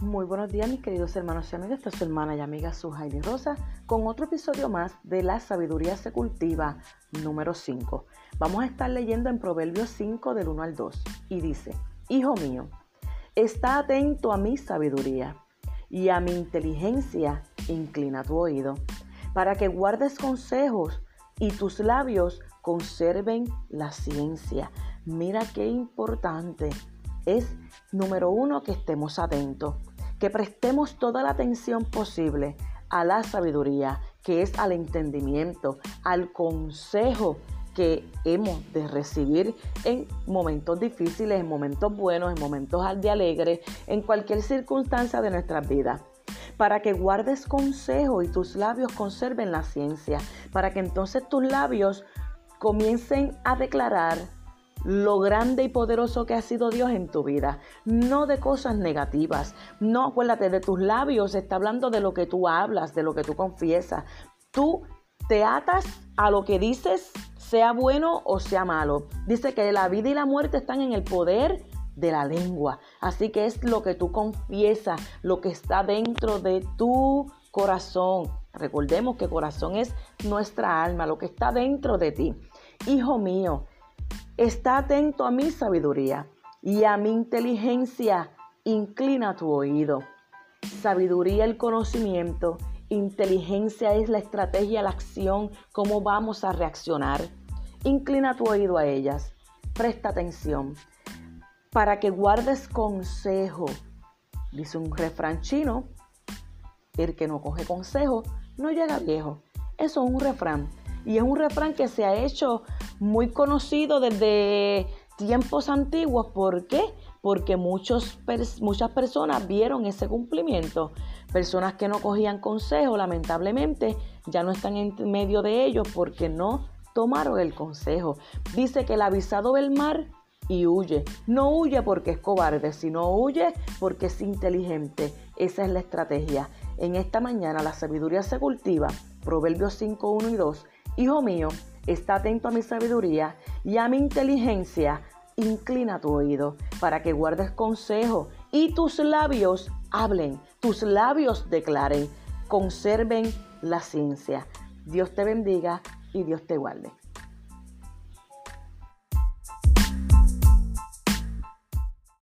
Muy buenos días mis queridos hermanos y amigas, esta es su hermana y amiga Sujaili Rosa con otro episodio más de la sabiduría se cultiva número 5. Vamos a estar leyendo en Proverbios 5 del 1 al 2 y dice, Hijo mío, está atento a mi sabiduría y a mi inteligencia inclina tu oído, para que guardes consejos y tus labios conserven la ciencia. Mira qué importante es, número uno, que estemos atentos, que prestemos toda la atención posible a la sabiduría, que es al entendimiento, al consejo que hemos de recibir en momentos difíciles, en momentos buenos, en momentos de alegre, en cualquier circunstancia de nuestras vidas. Para que guardes consejo y tus labios conserven la ciencia, para que entonces tus labios comiencen a declarar lo grande y poderoso que ha sido Dios en tu vida, no de cosas negativas. No, acuérdate, de tus labios está hablando de lo que tú hablas, de lo que tú confiesas. Tú te atas a lo que dices, sea bueno o sea malo. Dice que la vida y la muerte están en el poder de la lengua. Así que es lo que tú confiesas, lo que está dentro de tu corazón. Recordemos que corazón es nuestra alma, lo que está dentro de ti. Hijo mío, Está atento a mi sabiduría y a mi inteligencia. Inclina tu oído. Sabiduría el conocimiento. Inteligencia es la estrategia, la acción, cómo vamos a reaccionar. Inclina tu oído a ellas. Presta atención. Para que guardes consejo. Dice un refrán chino. El que no coge consejo no llega viejo. Eso es un refrán. Y es un refrán que se ha hecho muy conocido desde tiempos antiguos. ¿Por qué? Porque muchos, muchas personas vieron ese cumplimiento. Personas que no cogían consejo, lamentablemente, ya no están en medio de ellos porque no tomaron el consejo. Dice que el avisado ve el mar y huye. No huye porque es cobarde, sino huye porque es inteligente. Esa es la estrategia. En esta mañana la sabiduría se cultiva. Proverbios 5, 1 y 2. Hijo mío, está atento a mi sabiduría y a mi inteligencia, inclina tu oído para que guardes consejo y tus labios hablen, tus labios declaren, conserven la ciencia. Dios te bendiga y Dios te guarde.